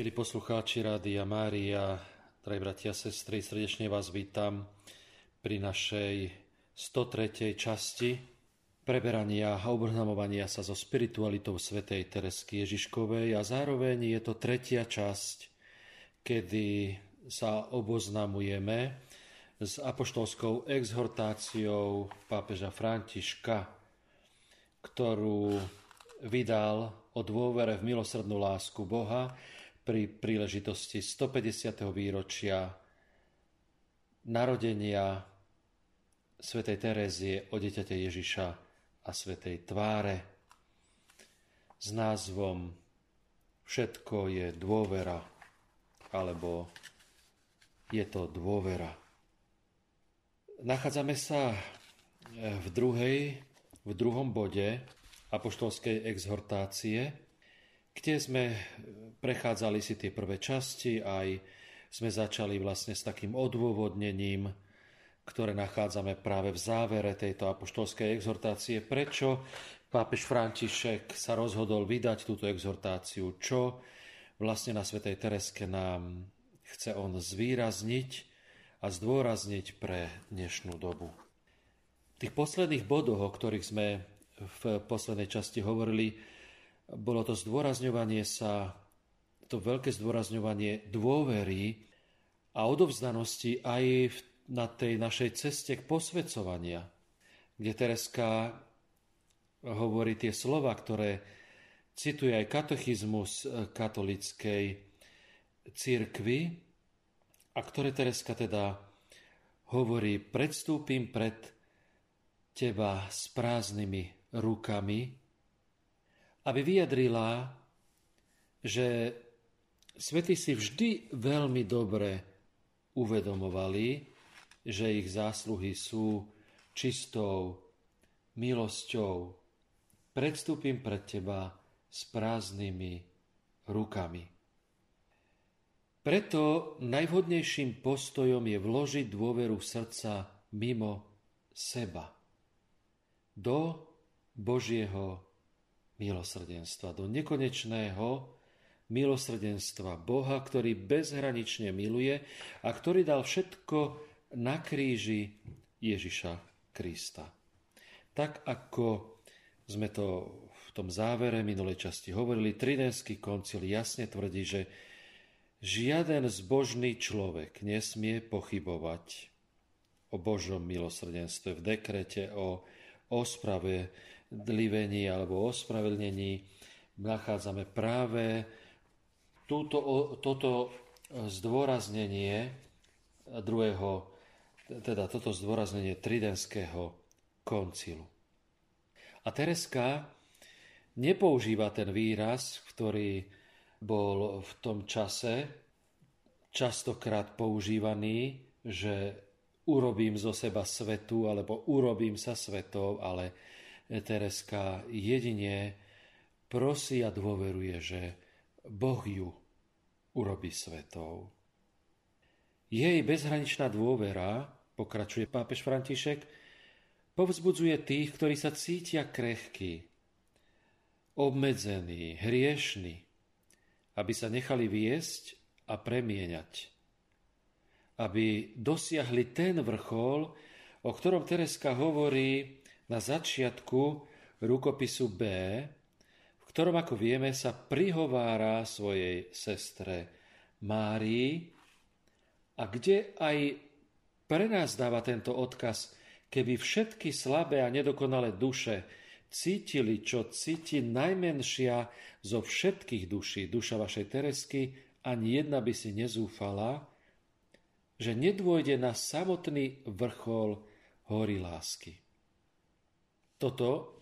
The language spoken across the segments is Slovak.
Milí poslucháči Rádia Mária, drahí bratia a sestry, srdečne vás vítam pri našej 103. časti preberania a obrhnamovania sa so spiritualitou svätej Teresky Ježiškovej a zároveň je to tretia časť, kedy sa oboznamujeme s apoštolskou exhortáciou pápeža Františka, ktorú vydal o dôvere v milosrdnú lásku Boha pri príležitosti 150. výročia narodenia svätej Terézie o dieťate Ježiša a svätej Tváre s názvom Všetko je dôvera alebo je to dôvera. Nachádzame sa v, druhej, v druhom bode apoštolskej exhortácie, kde sme prechádzali si tie prvé časti, aj sme začali vlastne s takým odôvodnením, ktoré nachádzame práve v závere tejto apoštolskej exhortácie. Prečo pápež František sa rozhodol vydať túto exhortáciu? Čo vlastne na Svetej Tereske nám chce on zvýrazniť a zdôrazniť pre dnešnú dobu. V tých posledných bodoch, o ktorých sme v poslednej časti hovorili, bolo to zdôrazňovanie sa, to veľké zdôrazňovanie dôvery a odovzdanosti aj na tej našej ceste k posvedcovania, kde Tereska hovorí tie slova, ktoré cituje aj katechizmus katolickej církvy a ktoré Tereska teda hovorí, predstúpim pred teba s prázdnymi rukami, aby vyjadrila, že svety si vždy veľmi dobre uvedomovali, že ich zásluhy sú čistou milosťou. Predstúpim pred teba s prázdnymi rukami. Preto najvhodnejším postojom je vložiť dôveru srdca mimo seba do Božieho milosrdenstva, do nekonečného milosrdenstva Boha, ktorý bezhranične miluje a ktorý dal všetko na kríži Ježiša Krista. Tak ako sme to v tom závere minulej časti hovorili, Tridenský koncil jasne tvrdí, že žiaden zbožný človek nesmie pochybovať o Božom milosrdenstve v dekrete o osprave dlivení alebo ospravedlnení nachádzame práve túto, toto zdôraznenie druhého, teda toto zdôraznenie tridenského koncilu. A Tereska nepoužíva ten výraz, ktorý bol v tom čase častokrát používaný, že urobím zo seba svetu alebo urobím sa svetou, ale Tereska jedine prosí a dôveruje, že Boh ju urobí svetou. Jej bezhraničná dôvera, pokračuje pápež František, povzbudzuje tých, ktorí sa cítia krehkí, obmedzení, hriešni, aby sa nechali viesť a premieňať. Aby dosiahli ten vrchol, o ktorom Tereska hovorí na začiatku rukopisu B, v ktorom, ako vieme, sa prihovára svojej sestre Márii a kde aj pre nás dáva tento odkaz, keby všetky slabé a nedokonalé duše cítili, čo cíti najmenšia zo všetkých duší, duša vašej Teresky, ani jedna by si nezúfala, že nedôjde na samotný vrchol hory lásky. Toto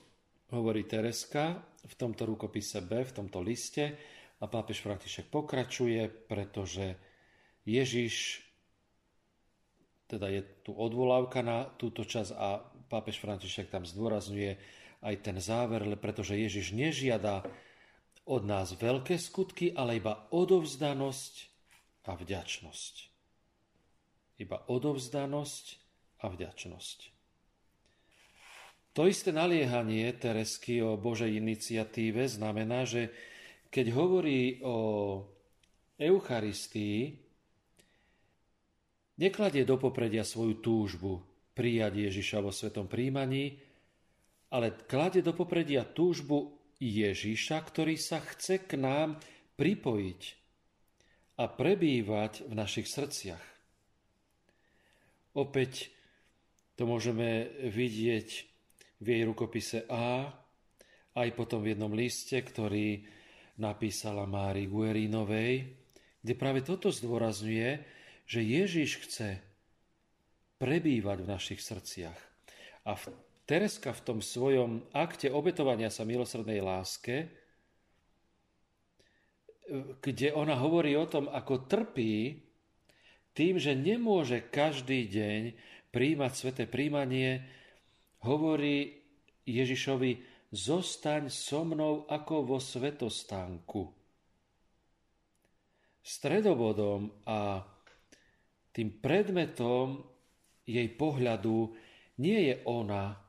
hovorí Tereska v tomto rukopise B, v tomto liste a pápež František pokračuje, pretože Ježiš, teda je tu odvolávka na túto časť a pápež František tam zdôrazňuje aj ten záver, pretože Ježiš nežiada od nás veľké skutky, ale iba odovzdanosť a vďačnosť. Iba odovzdanosť a vďačnosť. To isté naliehanie Teresky o Božej iniciatíve znamená, že keď hovorí o Eucharistii nekladie do popredia svoju túžbu prijať Ježiša vo svetom príjmaní, ale kladie do popredia túžbu Ježiša, ktorý sa chce k nám pripojiť a prebývať v našich srdciach. Opäť to môžeme vidieť v jej rukopise A, aj potom v jednom liste, ktorý napísala Mári Guerinovej, kde práve toto zdôrazňuje, že Ježiš chce prebývať v našich srdciach. A v Tereska v tom svojom akte obetovania sa milosrdnej láske, kde ona hovorí o tom, ako trpí tým, že nemôže každý deň príjmať sveté príjmanie, hovorí Ježišovi, zostaň so mnou ako vo svetostánku. Stredobodom a tým predmetom jej pohľadu nie je ona,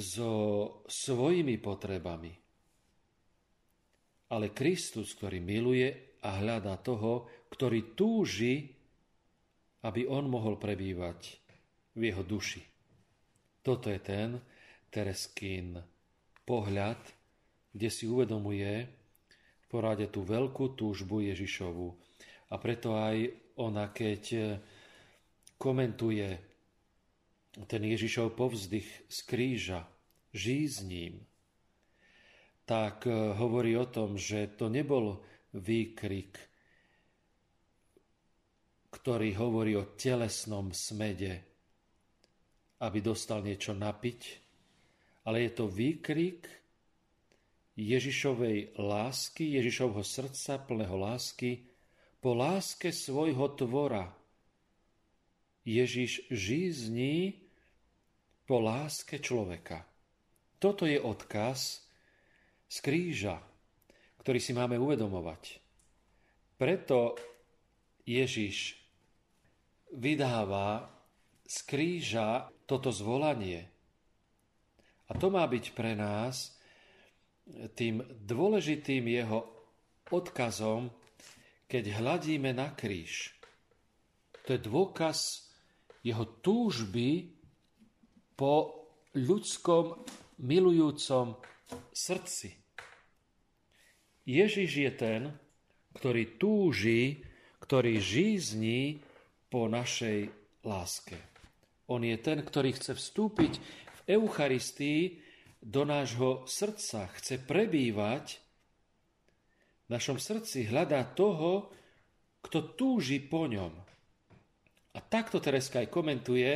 so svojimi potrebami. Ale Kristus, ktorý miluje a hľadá toho, ktorý túži, aby on mohol prebývať v jeho duši. Toto je ten Tereskín pohľad, kde si uvedomuje v porade tú veľkú túžbu Ježišovu. A preto aj ona, keď komentuje ten Ježišov povzdych z kríža, žízním, tak e, hovorí o tom, že to nebol výkrik, ktorý hovorí o telesnom smede, aby dostal niečo napiť, ale je to výkrik Ježišovej lásky, Ježišovho srdca plného lásky, po láske svojho tvora. Ježiš žízní po láske človeka. Toto je odkaz z kríža, ktorý si máme uvedomovať. Preto Ježiš vydáva z kríža toto zvolanie. A to má byť pre nás tým dôležitým jeho odkazom, keď hľadíme na kríž. To je dôkaz jeho túžby po ľudskom milujúcom srdci. Ježiš je ten, ktorý túži, ktorý žízni po našej láske. On je ten, ktorý chce vstúpiť v Eucharistii do nášho srdca, chce prebývať v našom srdci, hľadá toho, kto túži po ňom. A takto Tereska aj komentuje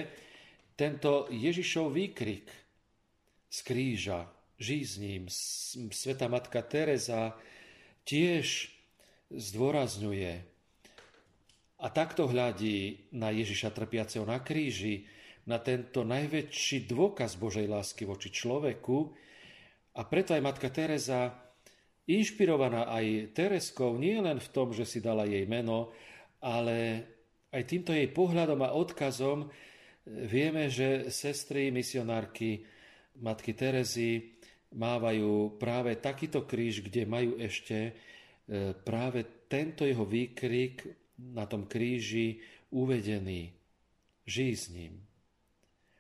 tento Ježišov výkrik z kríža, žízním, Sveta Matka Teresa tiež zdôrazňuje. A takto hľadí na Ježiša trpiaceho na kríži, na tento najväčší dôkaz Božej lásky voči človeku a preto aj Matka Teresa, inšpirovaná aj Tereskou, nie len v tom, že si dala jej meno, ale aj týmto jej pohľadom a odkazom Vieme, že sestry misionárky matky Terezy mávajú práve takýto kríž, kde majú ešte e, práve tento jeho výkrik na tom kríži uvedený. Žij s ním.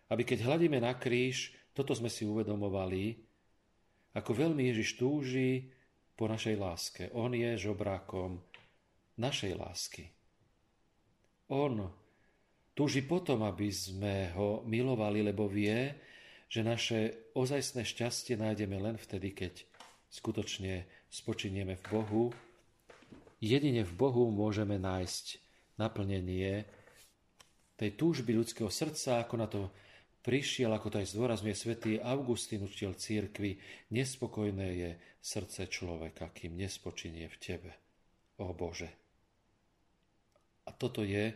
Aby keď hľadíme na kríž, toto sme si uvedomovali, ako veľmi Ježiš túži po našej láske. On je žobrákom našej lásky. On Túži potom, aby sme ho milovali, lebo vie, že naše ozajstné šťastie nájdeme len vtedy, keď skutočne spočinieme v Bohu. Jedine v Bohu môžeme nájsť naplnenie tej túžby ľudského srdca, ako na to prišiel, ako to aj zdôrazňuje svätý Augustín, učiteľ církvy, nespokojné je srdce človeka, kým nespočinie v tebe, o Bože. A toto je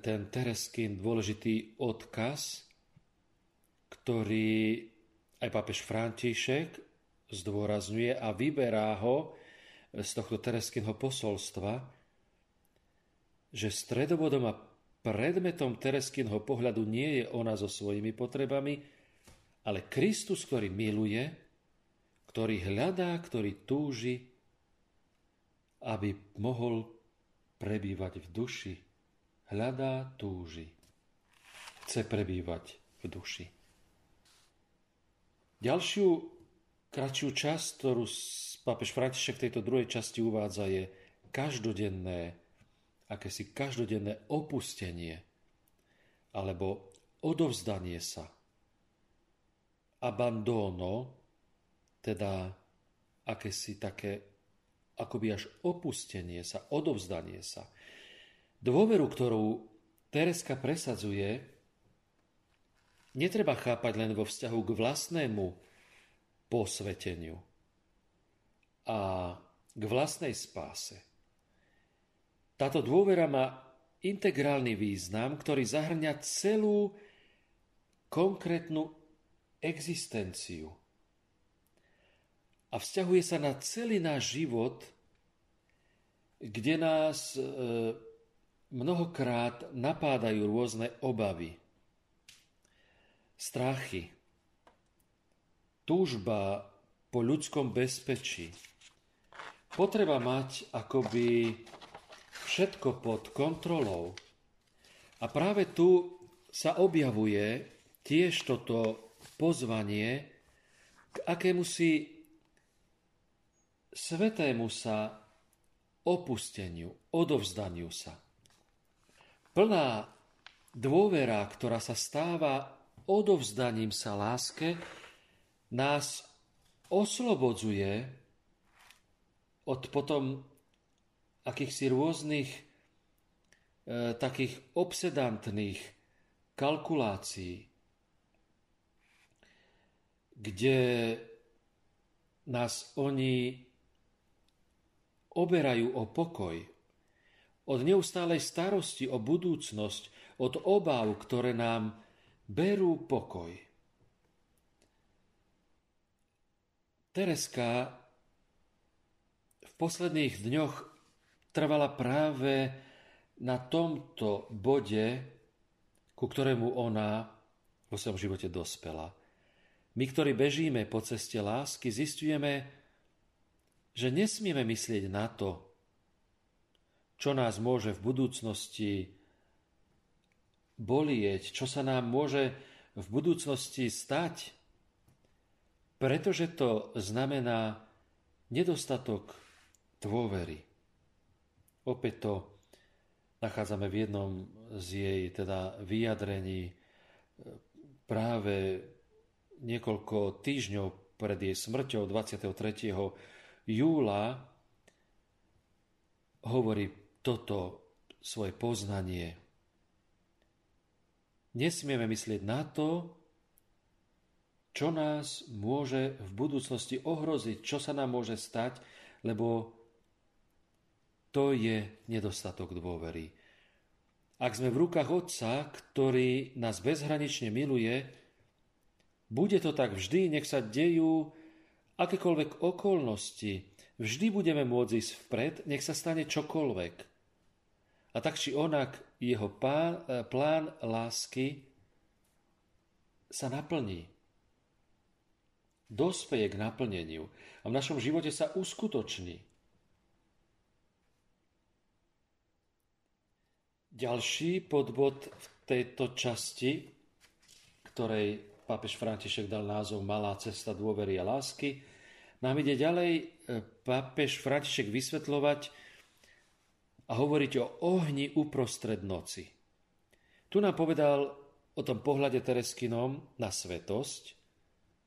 ten Tereskín dôležitý odkaz, ktorý aj pápež František zdôrazňuje a vyberá ho z tohto Tereskínho posolstva, že stredobodom a predmetom Tereskínho pohľadu nie je ona so svojimi potrebami, ale Kristus, ktorý miluje, ktorý hľadá, ktorý túži aby mohol prebývať v duši. Hľadá, túži. Chce prebývať v duši. Ďalšiu kratšiu časť, ktorú pápež František v tejto druhej časti uvádza, je každodenné, akési každodenné opustenie alebo odovzdanie sa. Abandono, teda akési také akoby až opustenie sa, odovzdanie sa. Dôveru, ktorú Tereska presadzuje, netreba chápať len vo vzťahu k vlastnému posveteniu a k vlastnej spáse. Táto dôvera má integrálny význam, ktorý zahrňa celú konkrétnu existenciu. A vzťahuje sa na celý náš život, kde nás e, mnohokrát napádajú rôzne obavy, strachy, túžba po ľudskom bezpečí, potreba mať akoby všetko pod kontrolou. A práve tu sa objavuje tiež toto pozvanie k akému si svetému sa opusteniu, odovzdaniu sa. Plná dôvera, ktorá sa stáva odovzdaním sa láske, nás oslobodzuje od potom akýchsi rôznych e, takých obsedantných kalkulácií, kde nás oni oberajú o pokoj, od neustálej starosti o budúcnosť, od obáv, ktoré nám berú pokoj. Tereska v posledných dňoch trvala práve na tomto bode, ku ktorému ona vo svojom živote dospela. My, ktorí bežíme po ceste lásky, zistujeme, že nesmieme myslieť na to, čo nás môže v budúcnosti bolieť, čo sa nám môže v budúcnosti stať, pretože to znamená nedostatok dôvery. Opäť to nachádzame v jednom z jej teda vyjadrení práve niekoľko týždňov pred jej smrťou 23. júla hovorí toto svoje poznanie. Nesmieme myslieť na to, čo nás môže v budúcnosti ohroziť, čo sa nám môže stať, lebo to je nedostatok dôvery. Ak sme v rukách Otca, ktorý nás bezhranične miluje, bude to tak vždy, nech sa dejú akékoľvek okolnosti. Vždy budeme môcť ísť vpred, nech sa stane čokoľvek. A tak či onak jeho pán, e, plán lásky sa naplní. Dospeje k naplneniu a v našom živote sa uskutoční. Ďalší podbod v tejto časti, ktorej pápež František dal názov Malá cesta dôvery a lásky. Nám ide ďalej e, pápež František vysvetľovať a hovoriť o ohni uprostred noci. Tu nám povedal o tom pohľade Tereskinom na svetosť.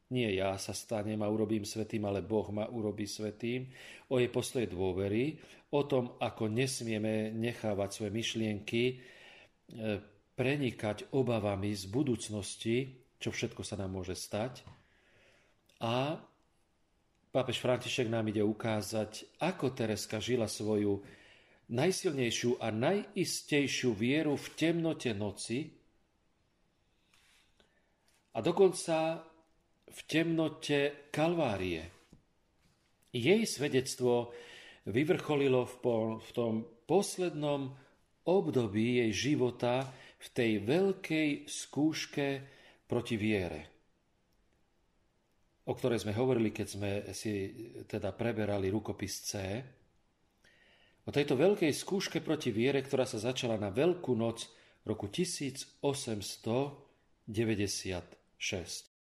Nie ja sa stanem a urobím svetým, ale Boh ma urobí svetým. O jej postoje dôvery, o tom, ako nesmieme nechávať svoje myšlienky e, prenikať obavami z budúcnosti, čo všetko sa nám môže stať. A pápež František nám ide ukázať, ako Tereska žila svoju najsilnejšiu a najistejšiu vieru v temnote noci a dokonca v temnote Kalvárie. Jej svedectvo vyvrcholilo v tom poslednom období jej života v tej veľkej skúške proti viere, o ktorej sme hovorili, keď sme si teda preberali rukopis C. o tejto veľkej skúške proti viere, ktorá sa začala na Veľkú noc roku 1896.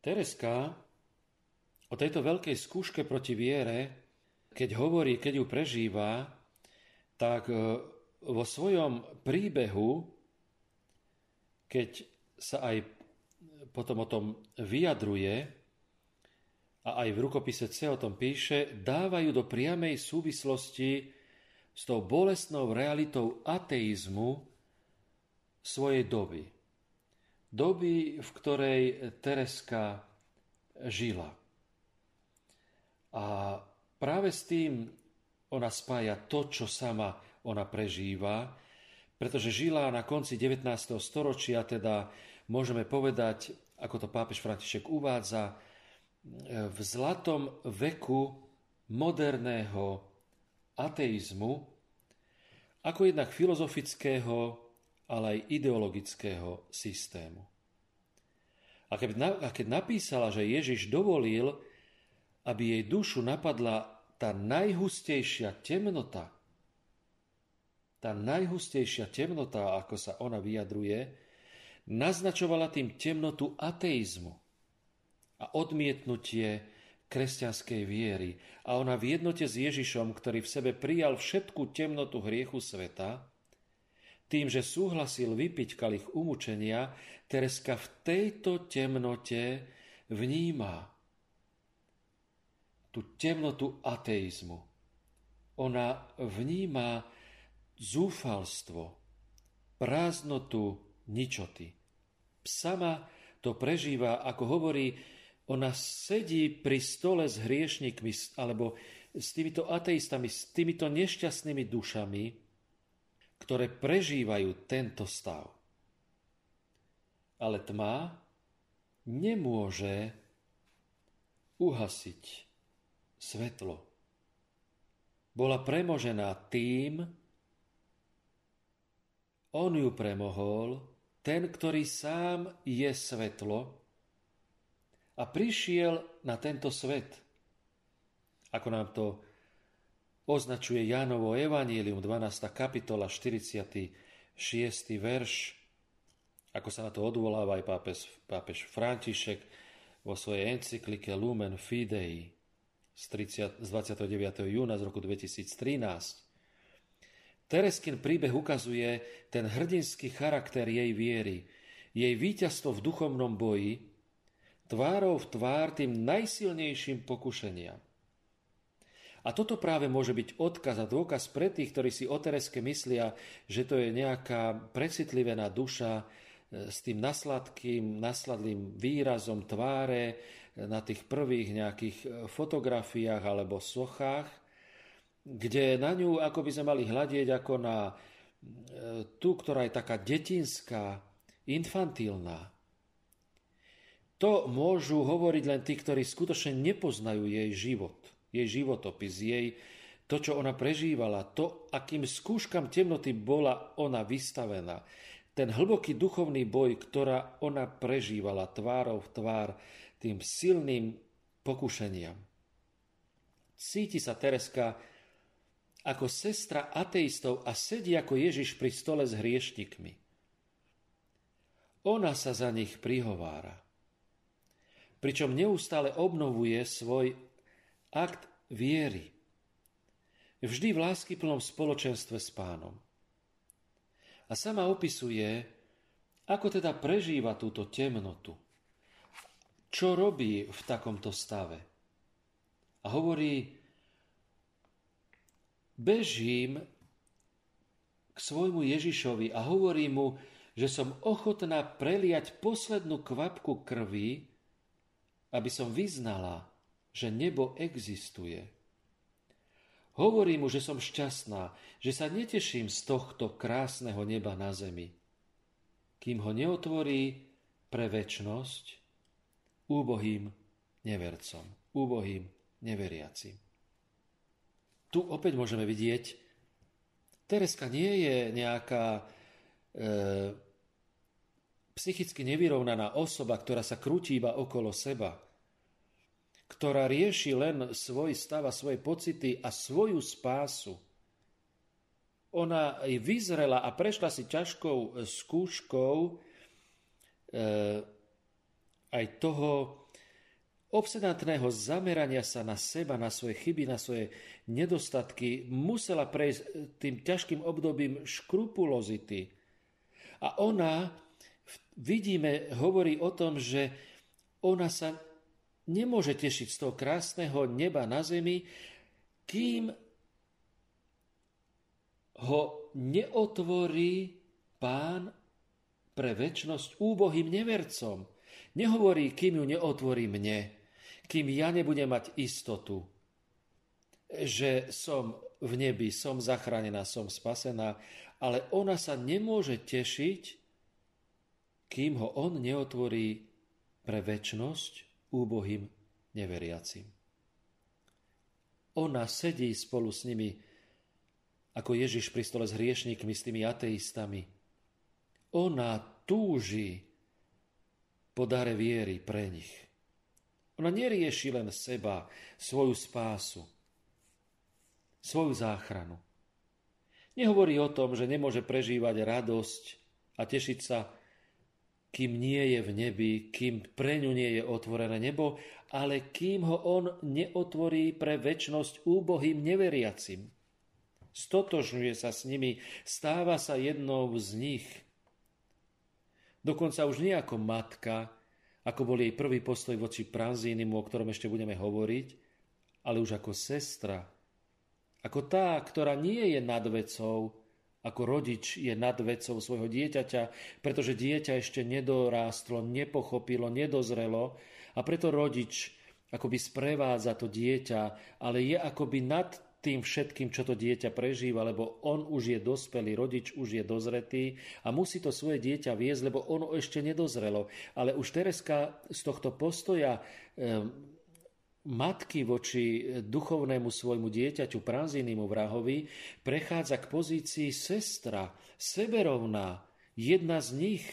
Tereska o tejto veľkej skúške proti viere, keď hovorí, keď ju prežíva, tak e, vo svojom príbehu, keď sa aj potom o tom vyjadruje a aj v rukopise C o tom píše, dávajú do priamej súvislosti s tou bolestnou realitou ateizmu svojej doby. Doby, v ktorej Tereska žila. A práve s tým ona spája to, čo sama ona prežíva, pretože žila na konci 19. storočia, teda môžeme povedať, ako to pápež František uvádza, v zlatom veku moderného ateizmu, ako jednak filozofického, ale aj ideologického systému. A keď napísala, že Ježiš dovolil, aby jej dušu napadla tá najhustejšia temnota, tá najhustejšia temnota, ako sa ona vyjadruje, naznačovala tým temnotu ateizmu a odmietnutie kresťanskej viery. A ona v jednote s Ježišom, ktorý v sebe prijal všetku temnotu hriechu sveta, tým, že súhlasil vypiť kalich umúčenia, Tereska v tejto temnote vníma tú temnotu ateizmu. Ona vníma zúfalstvo, prázdnotu ničoty. Sama to prežíva, ako hovorí, ona sedí pri stole s hriešnikmi alebo s týmito ateistami, s týmito nešťastnými dušami, ktoré prežívajú tento stav. Ale tma nemôže uhasiť svetlo. Bola premožená tým, on ju premohol, ten, ktorý sám je svetlo a prišiel na tento svet. Ako nám to označuje Jánovo Evangelium, 12. kapitola, 46. verš, ako sa na to odvoláva aj pápež, pápež František vo svojej encyklike Lumen Fidei z, 30, z 29. júna z roku 2013. Tereskin príbeh ukazuje ten hrdinský charakter jej viery, jej víťazstvo v duchovnom boji, tvárou v tvár tým najsilnejším pokušeniam. A toto práve môže byť odkaz a dôkaz pre tých, ktorí si o Tereske myslia, že to je nejaká precitlivená duša e, s tým nasladkým, nasladlým výrazom tváre e, na tých prvých nejakých e, fotografiách alebo sochách, kde na ňu ako by sme mali hľadieť ako na tú, ktorá je taká detinská, infantilná. To môžu hovoriť len tí, ktorí skutočne nepoznajú jej život jej životopis, jej to, čo ona prežívala, to, akým skúškam temnoty bola ona vystavená, ten hlboký duchovný boj, ktorá ona prežívala tvárou v tvár tým silným pokušeniam. Cíti sa Tereska ako sestra ateistov a sedí ako Ježiš pri stole s hriešnikmi. Ona sa za nich prihovára. Pričom neustále obnovuje svoj akt viery. Vždy v láskyplnom spoločenstve s pánom. A sama opisuje, ako teda prežíva túto temnotu. Čo robí v takomto stave. A hovorí, bežím k svojmu Ježišovi a hovorí mu, že som ochotná preliať poslednú kvapku krvi, aby som vyznala, že nebo existuje. Hovorí mu, že som šťastná, že sa neteším z tohto krásneho neba na zemi, kým ho neotvorí pre väčnosť úbohým nevercom, úbohým neveriacim. Tu opäť môžeme vidieť, Tereska nie je nejaká e, psychicky nevyrovnaná osoba, ktorá sa krúti iba okolo seba, ktorá rieši len svoj stav a svoje pocity a svoju spásu. Ona vyzrela a prešla si ťažkou skúškou e, aj toho obsedantného zamerania sa na seba, na svoje chyby, na svoje nedostatky, musela prejsť tým ťažkým obdobím škrupulozity. A ona, vidíme, hovorí o tom, že ona sa nemôže tešiť z toho krásneho neba na zemi, kým ho neotvorí pán pre väčnosť úbohým nevercom. Nehovorí, kým ju neotvorí mne, kým ja nebudem mať istotu, že som v nebi, som zachránená, som spasená, ale ona sa nemôže tešiť, kým ho on neotvorí pre väčnosť úbohým neveriacim. Ona sedí spolu s nimi ako Ježiš pri stole s hriešníkmi, s tými ateistami. Ona túži po dare viery pre nich. Ona nerieši len seba, svoju spásu, svoju záchranu. Nehovorí o tom, že nemôže prežívať radosť a tešiť sa, kým nie je v nebi, kým pre ňu nie je otvorené nebo, ale kým ho on neotvorí pre väčnosť úbohým neveriacim stotožňuje sa s nimi, stáva sa jednou z nich. Dokonca už nie ako matka, ako bol jej prvý postoj voči pranzínimu, o ktorom ešte budeme hovoriť, ale už ako sestra, ako tá, ktorá nie je nad vecou, ako rodič je nad vecou svojho dieťaťa, pretože dieťa ešte nedorástlo, nepochopilo, nedozrelo a preto rodič akoby sprevádza to dieťa, ale je akoby nad tým všetkým, čo to dieťa prežíva, lebo on už je dospelý, rodič už je dozretý a musí to svoje dieťa viesť, lebo ono ešte nedozrelo. Ale už Tereska z tohto postoja matky voči duchovnému svojmu dieťaťu, pranzinému vrahovi, prechádza k pozícii sestra, seberovná, jedna z nich,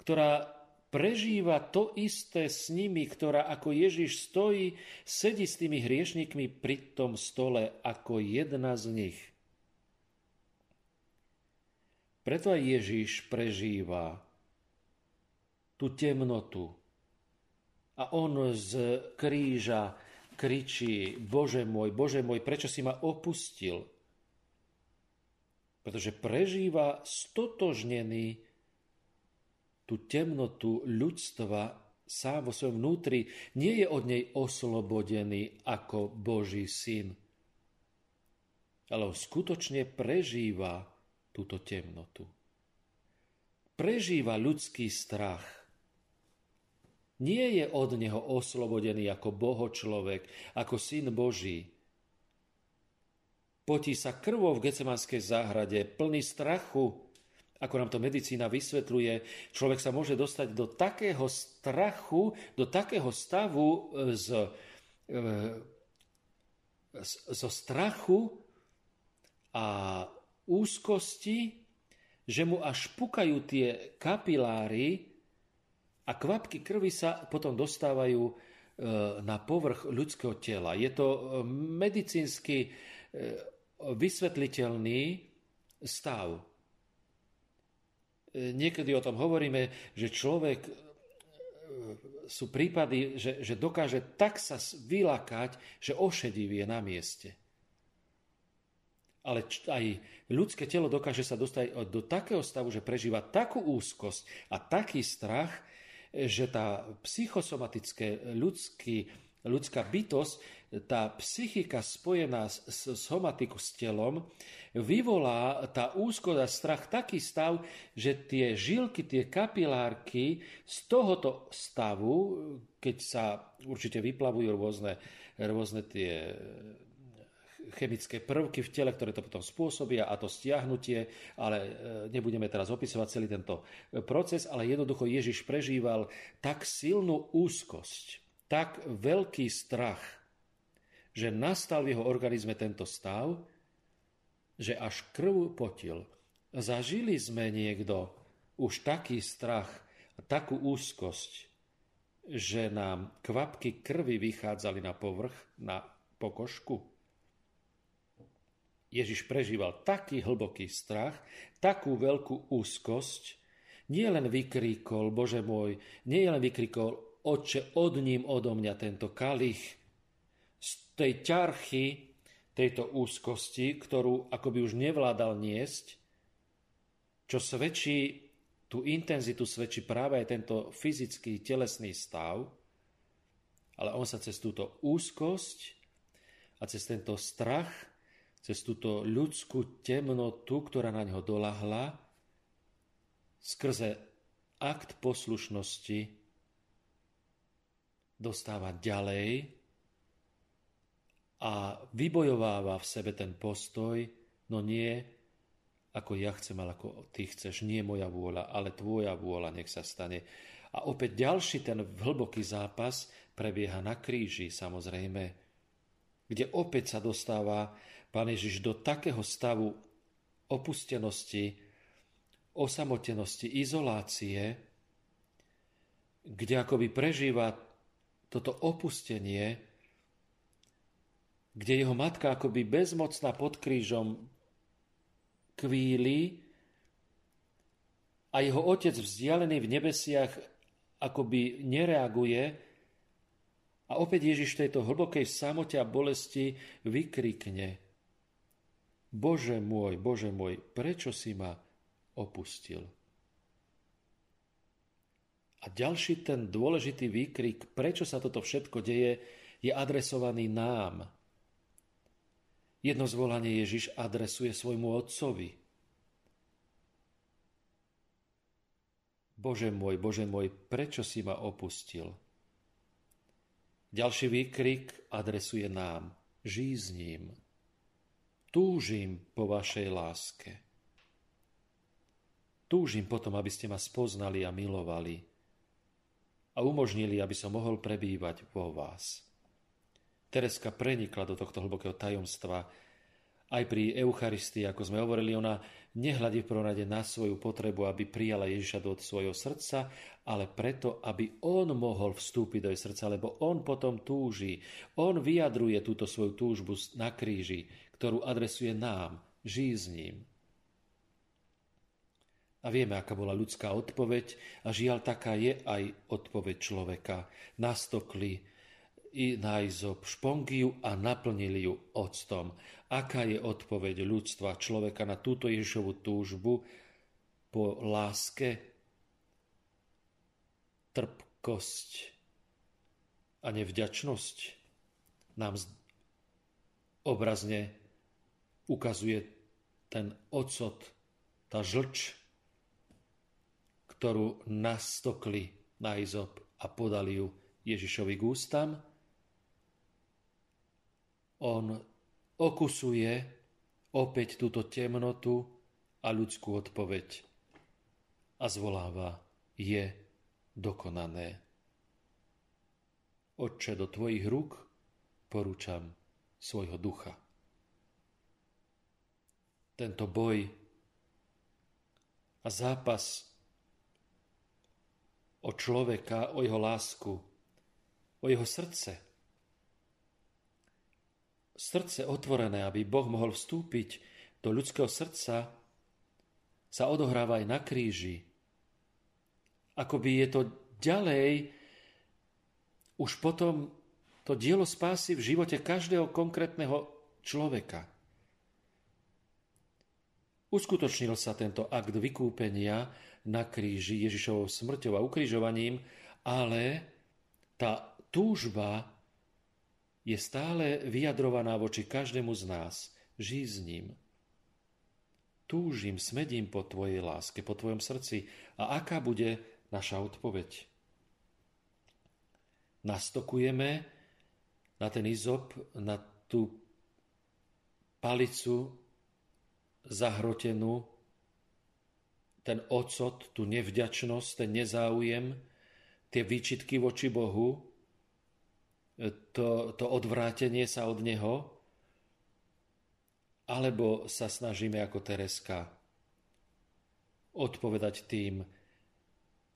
ktorá prežíva to isté s nimi, ktorá ako Ježiš stojí, sedí s tými hriešnikmi pri tom stole ako jedna z nich. Preto aj Ježiš prežíva tú temnotu. A on z kríža kričí, Bože môj, Bože môj, prečo si ma opustil? Pretože prežíva stotožnený tú temnotu ľudstva sám vo svojom vnútri nie je od nej oslobodený ako Boží syn. Ale on skutočne prežíva túto temnotu. Prežíva ľudský strach. Nie je od neho oslobodený ako boho človek, ako syn Boží. Potí sa krvou v Gecemanskej záhrade, plný strachu, ako nám to medicína vysvetľuje, človek sa môže dostať do takého strachu, do takého stavu e, z, e, zo strachu a úzkosti, že mu až pukajú tie kapiláry a kvapky krvi sa potom dostávajú e, na povrch ľudského tela. Je to medicínsky vysvetliteľný stav. E, niekedy o tom hovoríme, že človek e, sú prípady, že, že dokáže tak sa vylakať, že ošedivý je na mieste. Ale aj ľudské telo dokáže sa dostať do takého stavu, že prežíva takú úzkosť a taký strach, že tá psychosomatické ľudský, ľudská bytosť tá psychika spojená s, somatiku, s telom, vyvolá tá úzkosť a strach taký stav, že tie žilky, tie kapilárky z tohoto stavu, keď sa určite vyplavujú rôzne, rôzne tie chemické prvky v tele, ktoré to potom spôsobia a to stiahnutie, ale e, nebudeme teraz opisovať celý tento proces, ale jednoducho Ježiš prežíval tak silnú úzkosť, tak veľký strach, že nastal v jeho organizme tento stav, že až krv potil. Zažili sme niekto už taký strach takú úzkosť, že nám kvapky krvi vychádzali na povrch, na pokožku. Ježiš prežíval taký hlboký strach, takú veľkú úzkosť, nie len vykríkol, Bože môj, nie len vykríkol, od ním odo mňa tento kalich, z tej ťarchy, tejto úzkosti, ktorú akoby už nevládal niesť, čo svedčí, tú intenzitu svedčí práve aj tento fyzický, telesný stav, ale on sa cez túto úzkosť a cez tento strach cez túto ľudskú temnotu, ktorá na ňo dolahla, skrze akt poslušnosti dostáva ďalej a vybojováva v sebe ten postoj, no nie ako ja chcem, ale ako ty chceš, nie moja vôľa, ale tvoja vôľa, nech sa stane. A opäť ďalší ten hlboký zápas prebieha na kríži, samozrejme, kde opäť sa dostáva Pán Ježiš do takého stavu opustenosti, osamotenosti, izolácie, kde akoby prežíva toto opustenie, kde jeho matka akoby bezmocná pod krížom kvíli a jeho otec vzdialený v nebesiach akoby nereaguje a opäť Ježiš v tejto hlbokej samote a bolesti vykrikne – Bože môj, Bože môj, prečo si ma opustil? A ďalší ten dôležitý výkrik, prečo sa toto všetko deje, je adresovaný nám. Jedno zvolanie Ježiš adresuje svojmu otcovi. Bože môj, Bože môj, prečo si ma opustil? Ďalší výkrik adresuje nám. Žij s ním. Túžim po vašej láske. Túžim potom, aby ste ma spoznali a milovali a umožnili, aby som mohol prebývať vo vás. Tereska prenikla do tohto hlbokého tajomstva. Aj pri Eucharistii, ako sme hovorili, ona nehľadí v prvom na svoju potrebu, aby prijala Ježiša do svojho srdca, ale preto, aby on mohol vstúpiť do jej srdca, lebo on potom túži. On vyjadruje túto svoju túžbu na kríži, ktorú adresuje nám, žij s ním. A vieme, aká bola ľudská odpoveď a žiaľ taká je aj odpoveď človeka. Nastokli i nájzob špongiu a naplnili ju octom. Aká je odpoveď ľudstva, človeka na túto Ježišovu túžbu po láske, trpkosť a nevďačnosť nám obrazne ukazuje ten ocot, tá žlč, ktorú nastokli na izop a podali ju Ježišovi k ústam. On okusuje opäť túto temnotu a ľudskú odpoveď a zvoláva, je dokonané. Otče, do tvojich rúk porúčam svojho ducha tento boj a zápas o človeka, o jeho lásku, o jeho srdce. Srdce otvorené, aby Boh mohol vstúpiť do ľudského srdca, sa odohráva aj na kríži. Akoby je to ďalej už potom to dielo spásy v živote každého konkrétneho človeka. Uskutočnil sa tento akt vykúpenia na kríži Ježišovou smrťou a ukrižovaním, ale tá túžba je stále vyjadrovaná voči každému z nás. Žij s ním. Túžim, smedím po tvojej láske, po tvojom srdci. A aká bude naša odpoveď? Nastokujeme na ten izop, na tú palicu zahrotenú, ten ocot, tú nevďačnosť, ten nezáujem, tie výčitky voči Bohu, to, to odvrátenie sa od Neho, alebo sa snažíme ako Tereska odpovedať tým,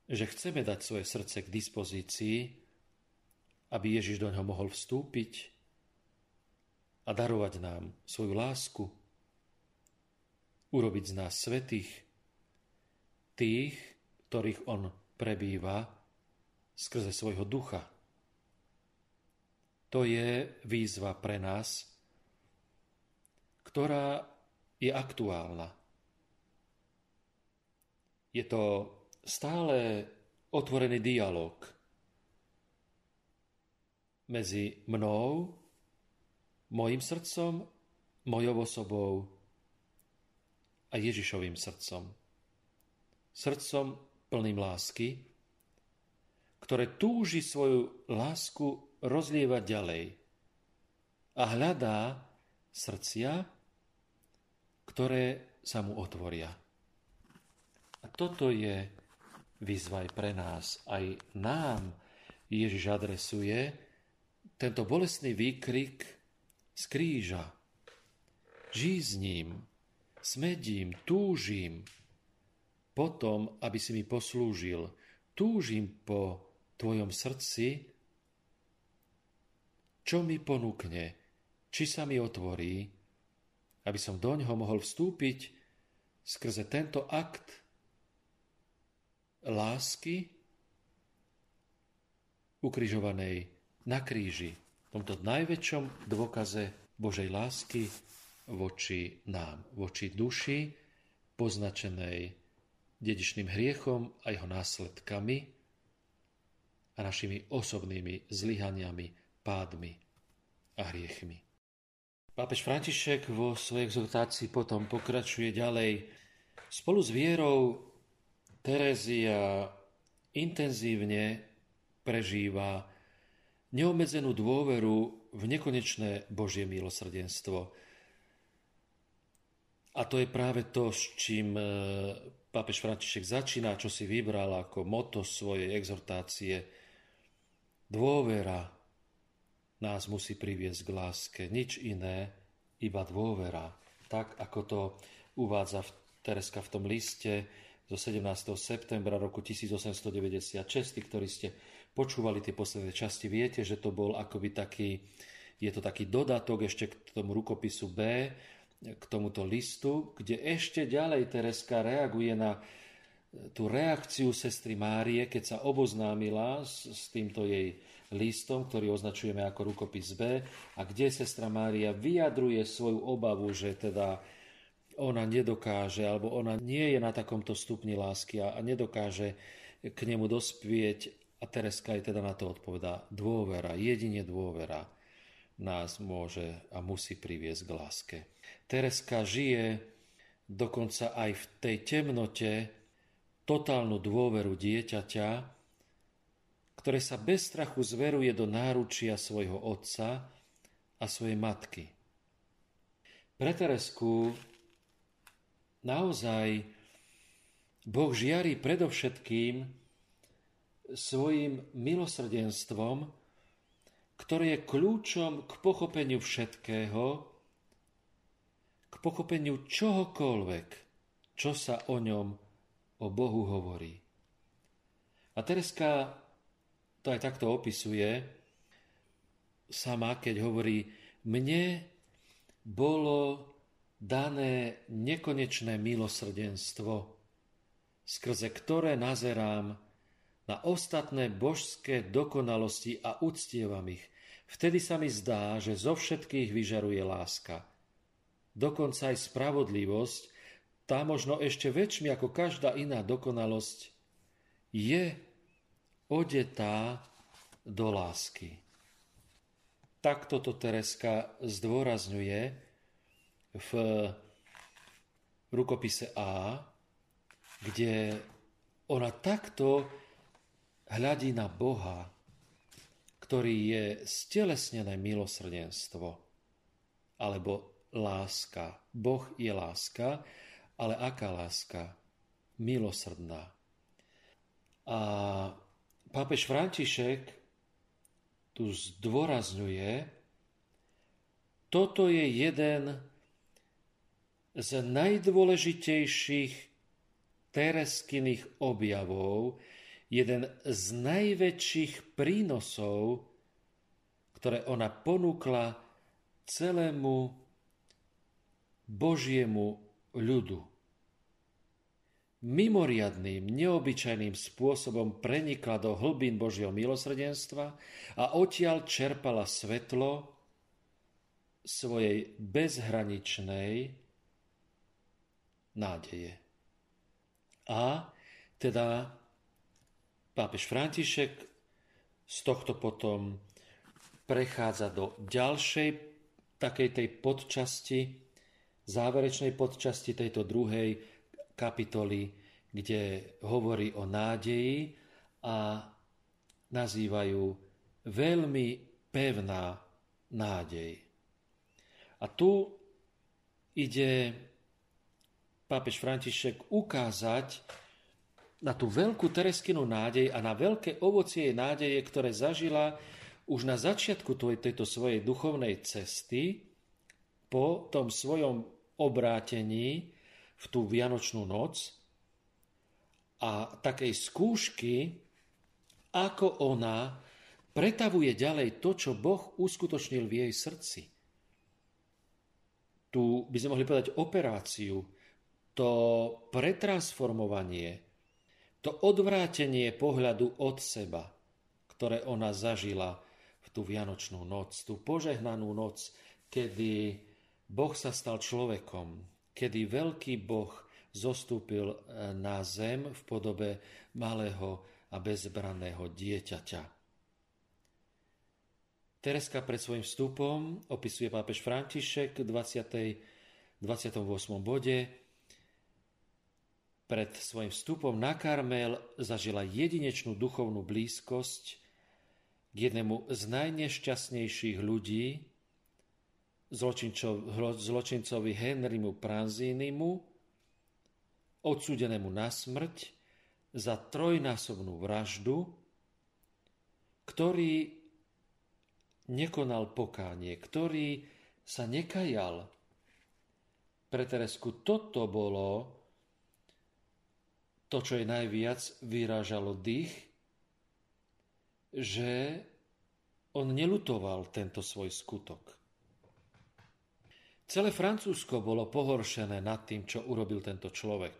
že chceme dať svoje srdce k dispozícii, aby Ježiš do ňoho mohol vstúpiť a darovať nám svoju lásku, urobiť z nás svetých, tých, ktorých on prebýva skrze svojho ducha. To je výzva pre nás, ktorá je aktuálna. Je to stále otvorený dialog medzi mnou, mojim srdcom, mojou osobou a Ježišovým srdcom. Srdcom plným lásky, ktoré túži svoju lásku rozlievať ďalej a hľadá srdcia, ktoré sa mu otvoria. A toto je výzva aj pre nás. Aj nám Ježiš adresuje tento bolestný výkrik z kríža. Žízním, smedím, túžim potom, aby si mi poslúžil. Túžim po tvojom srdci, čo mi ponúkne, či sa mi otvorí, aby som doňho mohol vstúpiť skrze tento akt lásky ukrižovanej na kríži, v tomto najväčšom dôkaze Božej lásky voči nám, voči duši, poznačenej dedičným hriechom a jeho následkami a našimi osobnými zlyhaniami, pádmi a hriechmi. Pápež František vo svojej exhortácii potom pokračuje ďalej. Spolu s vierou Terézia intenzívne prežíva neobmedzenú dôveru v nekonečné Božie milosrdenstvo. A to je práve to, s čím e, pápež František začína, čo si vybral ako moto svojej exhortácie. Dôvera nás musí priviesť k láske. Nič iné, iba dôvera. Tak, ako to uvádza Tereska v tom liste zo 17. septembra roku 1896, ktorý ste počúvali tie posledné časti, viete, že to bol akoby taký, je to taký dodatok ešte k tomu rukopisu B, k tomuto listu, kde ešte ďalej Tereska reaguje na tú reakciu sestry Márie, keď sa oboznámila s, s týmto jej listom, ktorý označujeme ako rukopis B, a kde sestra Mária vyjadruje svoju obavu, že teda ona nedokáže, alebo ona nie je na takomto stupni lásky a, nedokáže k nemu dospieť. A Tereska aj teda na to odpovedá, dôvera, jedine dôvera nás môže a musí priviesť k láske. Tereska žije dokonca aj v tej temnote totálnu dôveru dieťaťa, ktoré sa bez strachu zveruje do náručia svojho otca a svojej matky. Pre Teresku naozaj Boh žiari predovšetkým svojim milosrdenstvom, ktoré je kľúčom k pochopeniu všetkého, k pochopeniu čohokoľvek, čo sa o ňom, o Bohu hovorí. A Tereska to aj takto opisuje sama, keď hovorí, mne bolo dané nekonečné milosrdenstvo, skrze ktoré nazerám na ostatné božské dokonalosti a uctievam ich. Vtedy sa mi zdá, že zo všetkých vyžaruje láska. Dokonca aj spravodlivosť, tá možno ešte väčšmi ako každá iná dokonalosť, je odetá do lásky. Takto to Tereska zdôrazňuje v rukopise A, kde ona takto hľadí na Boha, ktorý je stelesnené milosrdenstvo alebo láska. Boh je láska, ale aká láska? Milosrdná. A pápež František tu zdôrazňuje, toto je jeden z najdôležitejších tereskyných objavov, jeden z najväčších prínosov, ktoré ona ponúkla celému Božiemu ľudu. Mimoriadným, neobyčajným spôsobom prenikla do hlbín Božieho milosrdenstva a odtiaľ čerpala svetlo svojej bezhraničnej nádeje. A teda pápež František z tohto potom prechádza do ďalšej takej tej podčasti, záverečnej podčasti tejto druhej kapitoly, kde hovorí o nádeji a nazývajú veľmi pevná nádej. A tu ide pápež František ukázať na tú veľkú Tereskinu nádej a na veľké ovocie jej nádeje, ktoré zažila už na začiatku tejto svojej duchovnej cesty, po tom svojom obrátení, v tú Vianočnú noc a takej skúšky, ako ona pretavuje ďalej to, čo Boh uskutočnil v jej srdci. Tu by sme mohli povedať operáciu, to pretransformovanie, to odvrátenie pohľadu od seba, ktoré ona zažila v tú Vianočnú noc, tú požehnanú noc, kedy Boh sa stal človekom, kedy veľký Boh zostúpil e, na zem v podobe malého a bezbranného dieťaťa. Tereska pred svojim vstupom opisuje pápež František v 20. 28. bode. Pred svojim vstupom na Karmel zažila jedinečnú duchovnú blízkosť k jednému z najnešťastnejších ľudí, zločincovi Henrymu Pranzinimu, odsúdenému na smrť za trojnásobnú vraždu, ktorý nekonal pokánie, ktorý sa nekajal. Pre Teresku toto bolo to, čo jej najviac vyrážalo dých, že on nelutoval tento svoj skutok. Celé Francúzsko bolo pohoršené nad tým, čo urobil tento človek.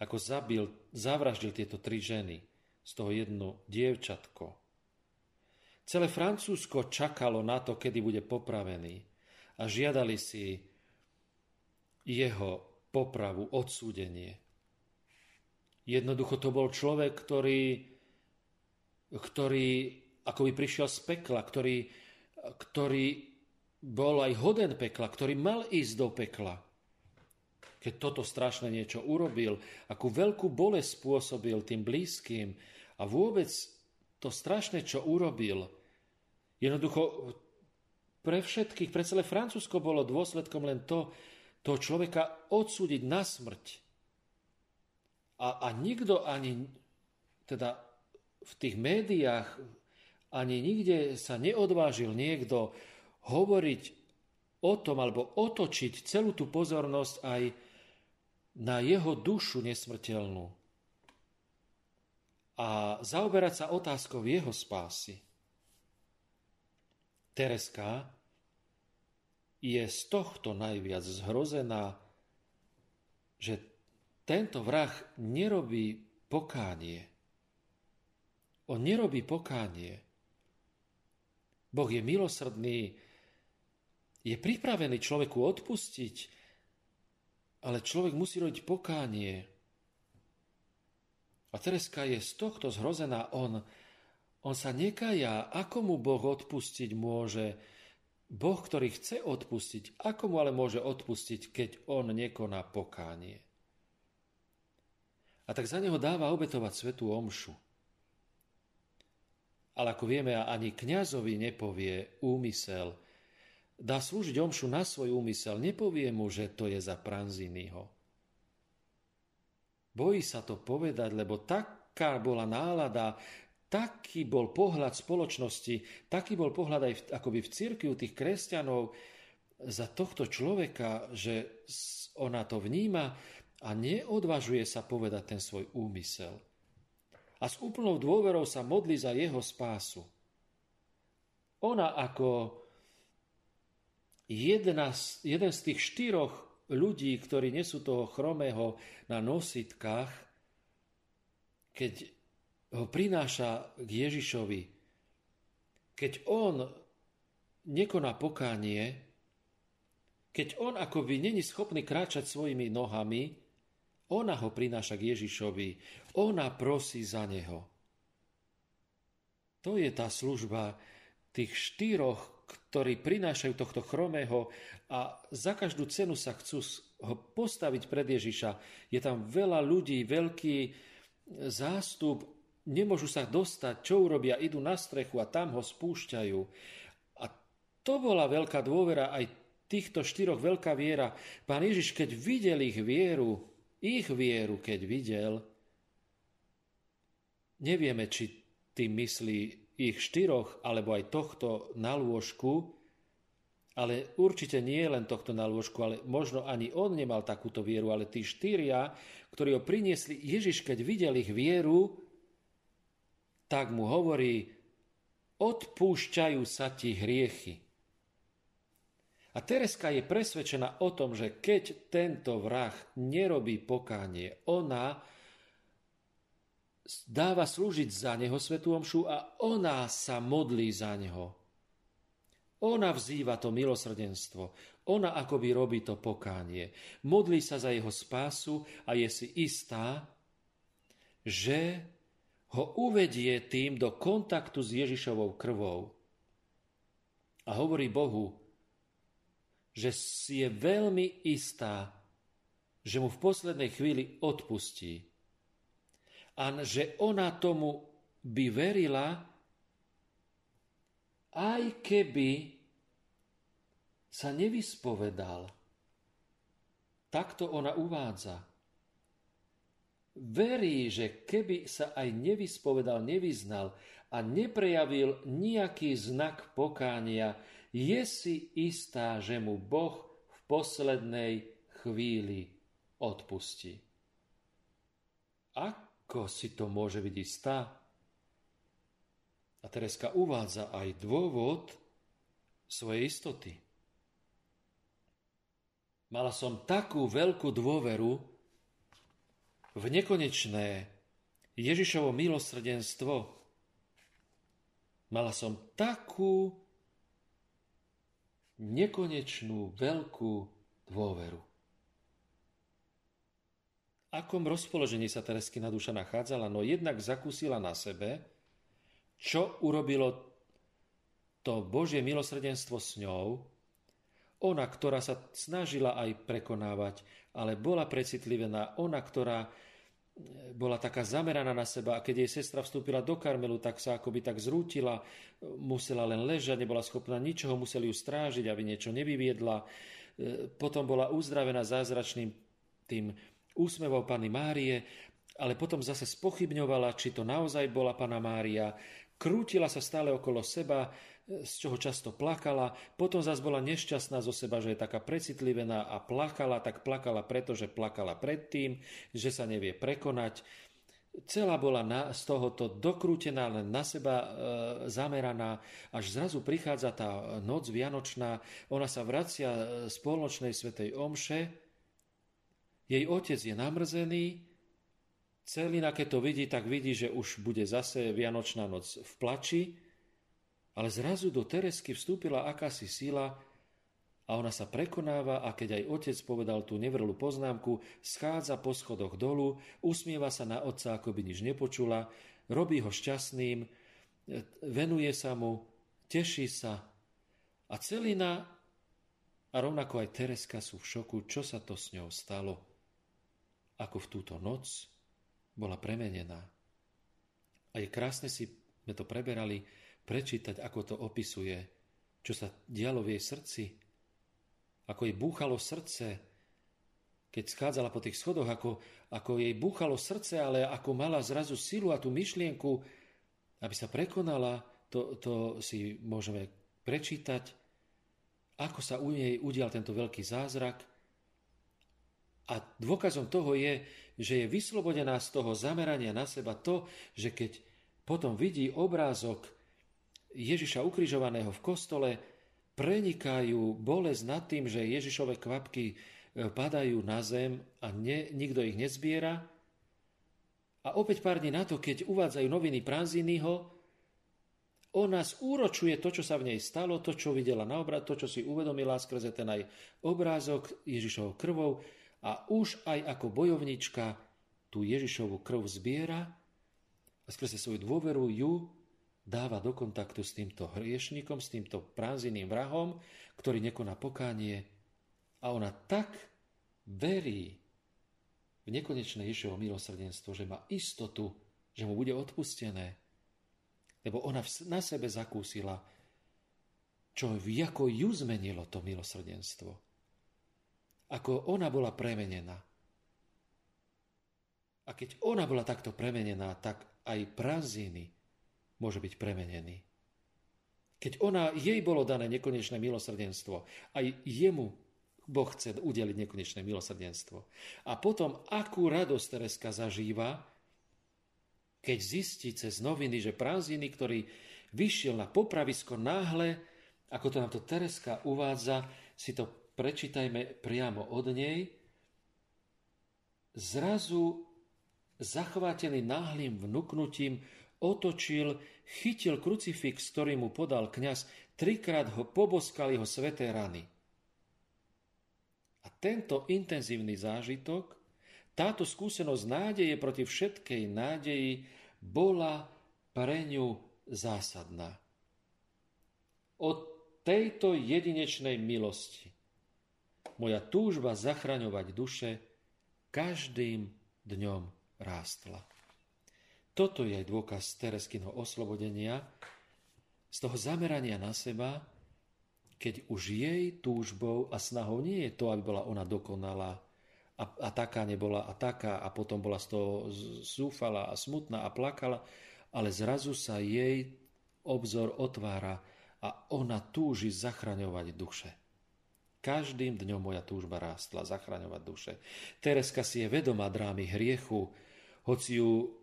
Ako zabil, zavraždil tieto tri ženy, z toho jedno dievčatko. Celé Francúzsko čakalo na to, kedy bude popravený a žiadali si jeho popravu, odsúdenie. Jednoducho to bol človek, ktorý, ktorý ako by prišiel z pekla, ktorý, ktorý bol aj hoden pekla, ktorý mal ísť do pekla. Keď toto strašné niečo urobil, akú veľkú bolesť spôsobil tým blízkym a vôbec to strašné, čo urobil, jednoducho pre všetkých, pre celé Francúzsko bolo dôsledkom len to, toho človeka odsúdiť na smrť. A, a nikto ani, teda v tých médiách, ani nikde sa neodvážil niekto hovoriť o tom alebo otočiť celú tú pozornosť aj na jeho dušu nesmrteľnú a zaoberať sa otázkou jeho spásy. Tereska je z tohto najviac zhrozená, že tento vrah nerobí pokánie. On nerobí pokánie. Boh je milosrdný je pripravený človeku odpustiť, ale človek musí robiť pokánie. A Tereska je z tohto zhrozená. On, on sa nekaja, ako mu Boh odpustiť môže. Boh, ktorý chce odpustiť, ako mu ale môže odpustiť, keď on nekoná pokánie. A tak za neho dáva obetovať svetú omšu. Ale ako vieme, ani kňazovi nepovie úmysel, dá slúžiť omšu na svoj úmysel, nepovie mu, že to je za Pranzinyho. Bojí sa to povedať, lebo taká bola nálada, taký bol pohľad spoločnosti, taký bol pohľad aj v, akoby v cirkvi tých kresťanov za tohto človeka, že ona to vníma a neodvažuje sa povedať ten svoj úmysel. A s úplnou dôverou sa modli za jeho spásu. Ona ako jedna jeden z tých štyroch ľudí, ktorí nesú toho chromého na nositkách, keď ho prináša k Ježišovi, keď on nekoná pokánie, keď on akoby není schopný kráčať svojimi nohami, ona ho prináša k Ježišovi, ona prosí za neho. To je tá služba tých štyroch ktorí prinášajú tohto chromého a za každú cenu sa chcú ho postaviť pred Ježiša. Je tam veľa ľudí, veľký zástup, nemôžu sa dostať, čo urobia, idú na strechu a tam ho spúšťajú. A to bola veľká dôvera aj týchto štyroch, veľká viera. Pán Ježiš, keď videl ich vieru, ich vieru, keď videl, nevieme, či tým myslí ich štyroch, alebo aj tohto na lôžku, ale určite nie len tohto na lôžku, ale možno ani on nemal takúto vieru, ale tí štyria, ktorí ho priniesli, Ježiš, keď videl ich vieru, tak mu hovorí, odpúšťajú sa ti hriechy. A Tereska je presvedčená o tom, že keď tento vrah nerobí pokánie, ona dáva slúžiť za neho Svetú Omšu a ona sa modlí za neho. Ona vzýva to milosrdenstvo. Ona akoby robí to pokánie. Modlí sa za jeho spásu a je si istá, že ho uvedie tým do kontaktu s Ježišovou krvou. A hovorí Bohu, že si je veľmi istá, že mu v poslednej chvíli odpustí a že ona tomu by verila, aj keby sa nevyspovedal. Takto ona uvádza. Verí, že keby sa aj nevyspovedal, nevyznal a neprejavil nejaký znak pokánia, je si istá, že mu Boh v poslednej chvíli odpustí. Ak ako si to môže byť istá? A Tereska uvádza aj dôvod svojej istoty. Mala som takú veľkú dôveru v nekonečné Ježišovo milosrdenstvo. Mala som takú nekonečnú veľkú dôveru akom rozpoložení sa Tereskina duša nachádzala, no jednak zakúsila na sebe, čo urobilo to Božie milosrdenstvo s ňou, ona, ktorá sa snažila aj prekonávať, ale bola precitlivená, ona, ktorá e, bola taká zameraná na seba a keď jej sestra vstúpila do Karmelu, tak sa akoby tak zrútila, musela len ležať, nebola schopná ničoho, museli ju strážiť, aby niečo nevyviedla. E, potom bola uzdravená zázračným tým úsmevov Pany Márie, ale potom zase spochybňovala, či to naozaj bola Pana Mária, krútila sa stále okolo seba, z čoho často plakala, potom zase bola nešťastná zo seba, že je taká precitlivená a plakala, tak plakala preto, že plakala predtým, že sa nevie prekonať. Celá bola na, z tohoto dokrútená, len na seba e, zameraná, až zrazu prichádza tá noc vianočná, ona sa vracia z polnočnej svetej omše, jej otec je namrzený, Celina, keď to vidí, tak vidí, že už bude zase Vianočná noc v plači, ale zrazu do Teresky vstúpila akási sila a ona sa prekonáva a keď aj otec povedal tú nevrlú poznámku, schádza po schodoch dolu, usmieva sa na otca, ako by nič nepočula, robí ho šťastným, venuje sa mu, teší sa. A Celina a rovnako aj Tereska sú v šoku, čo sa to s ňou stalo ako v túto noc bola premenená. A je krásne si sme to preberali, prečítať, ako to opisuje, čo sa dialo v jej srdci, ako jej búchalo srdce, keď schádzala po tých schodoch, ako, ako jej búchalo srdce, ale ako mala zrazu silu a tú myšlienku, aby sa prekonala, to, to si môžeme prečítať, ako sa u nej udial tento veľký zázrak, a dôkazom toho je, že je vyslobodená z toho zamerania na seba to, že keď potom vidí obrázok Ježiša ukrižovaného v kostole, prenikajú bolesť nad tým, že Ježišove kvapky padajú na zem a ne, nikto ich nezbiera. A opäť pár dní na to, keď uvádzajú noviny Pranziniho, ona zúročuje to, čo sa v nej stalo, to, čo videla na obrad, to, čo si uvedomila skrze ten aj obrázok Ježišovou krvou a už aj ako bojovnička tú Ježišovú krv zbiera a skrze svoju dôveru ju dáva do kontaktu s týmto hriešnikom, s týmto prázdným vrahom, ktorý nekoná pokánie a ona tak verí v nekonečné Ježišovo milosrdenstvo, že má istotu, že mu bude odpustené, lebo ona na sebe zakúsila, čo ako ju zmenilo to milosrdenstvo. Ako ona bola premenená. A keď ona bola takto premenená, tak aj prázdniny môže byť premenený. Keď ona, jej bolo dané nekonečné milosrdenstvo, aj jemu Boh chce udeliť nekonečné milosrdenstvo. A potom, akú radosť Tereska zažíva, keď zistí cez noviny, že prázdniny, ktorý vyšiel na popravisko náhle, ako to nám to Tereska uvádza, si to prečítajme priamo od nej, zrazu zachvátený náhlým vnúknutím otočil, chytil krucifix, ktorý mu podal kňaz, trikrát ho poboskal jeho sveté rany. A tento intenzívny zážitok, táto skúsenosť nádeje proti všetkej nádeji bola pre ňu zásadná. Od tejto jedinečnej milosti moja túžba zachraňovať duše každým dňom rástla. Toto je aj dôkaz Tereskinho oslobodenia, z toho zamerania na seba, keď už jej túžbou a snahou nie je to, aby bola ona dokonalá a, a taká nebola a taká a potom bola z toho zúfala a smutná a plakala, ale zrazu sa jej obzor otvára a ona túži zachraňovať duše. Každým dňom moja túžba rástla zachraňovať duše. Tereska si je vedomá drámy hriechu, hoci ju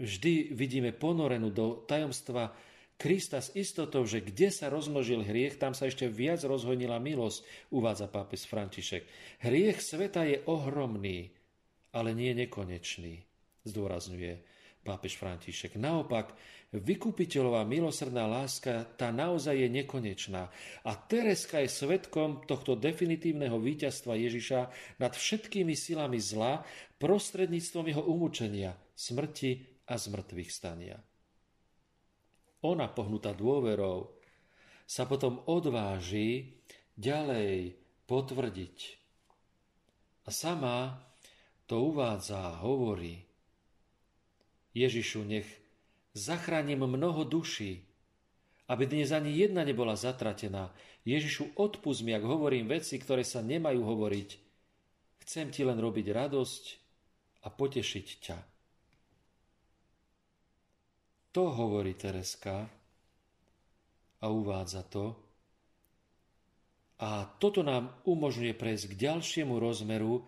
Vždy vidíme ponorenú do tajomstva Krista s istotou, že kde sa rozmnožil hriech, tam sa ešte viac rozhojnila milosť, uvádza pápež František. Hriech sveta je ohromný, ale nie nekonečný, zdôrazňuje pápež František. Naopak, vykupiteľová milosrdná láska, tá naozaj je nekonečná. A Tereska je svetkom tohto definitívneho víťazstva Ježiša nad všetkými silami zla prostredníctvom jeho umúčenia, smrti a z mŕtvych stania. Ona, pohnutá dôverou, sa potom odváži ďalej potvrdiť. A sama to uvádza a hovorí. Ježišu, nech zachránim mnoho duší, aby dnes ani jedna nebola zatratená. Ježišu, odpust mi, ak hovorím veci, ktoré sa nemajú hovoriť. Chcem ti len robiť radosť a potešiť ťa. To hovorí Tereska a uvádza to. A toto nám umožňuje prejsť k ďalšiemu rozmeru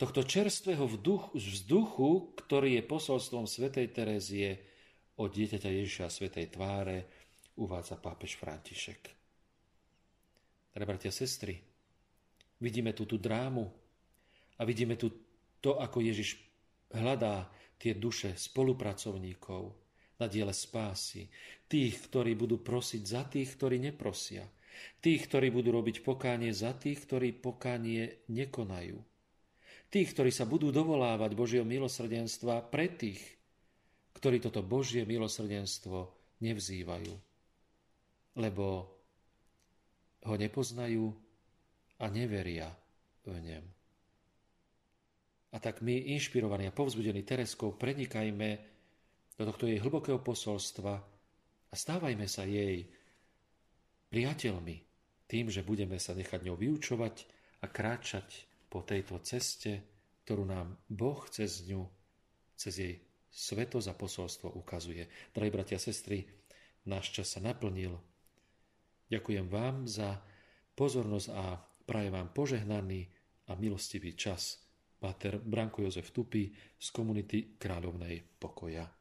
tohto čerstvého vzduchu, ktorý je posolstvom svätej Terezie od dieťaťa Ježiša svätej tváre, uvádza pápež František. Teda, bratia, sestry, vidíme tu tú drámu a vidíme tu to, ako Ježiš hľadá tie duše spolupracovníkov, na diele spásy. Tých, ktorí budú prosiť za tých, ktorí neprosia. Tých, ktorí budú robiť pokánie za tých, ktorí pokánie nekonajú. Tých, ktorí sa budú dovolávať Božieho milosrdenstva pre tých, ktorí toto Božie milosrdenstvo nevzývajú. Lebo ho nepoznajú a neveria v ňom. A tak my, inšpirovaní a povzbudení Tereskou, prenikajme do tohto jej hlbokého posolstva a stávajme sa jej priateľmi tým, že budeme sa nechať ňou vyučovať a kráčať po tejto ceste, ktorú nám Boh cez ňu, cez jej sveto za posolstvo ukazuje. Drahí bratia a sestry, náš čas sa naplnil. Ďakujem vám za pozornosť a prajem vám požehnaný a milostivý čas. Páter Branko Jozef Tupy z komunity Kráľovnej pokoja.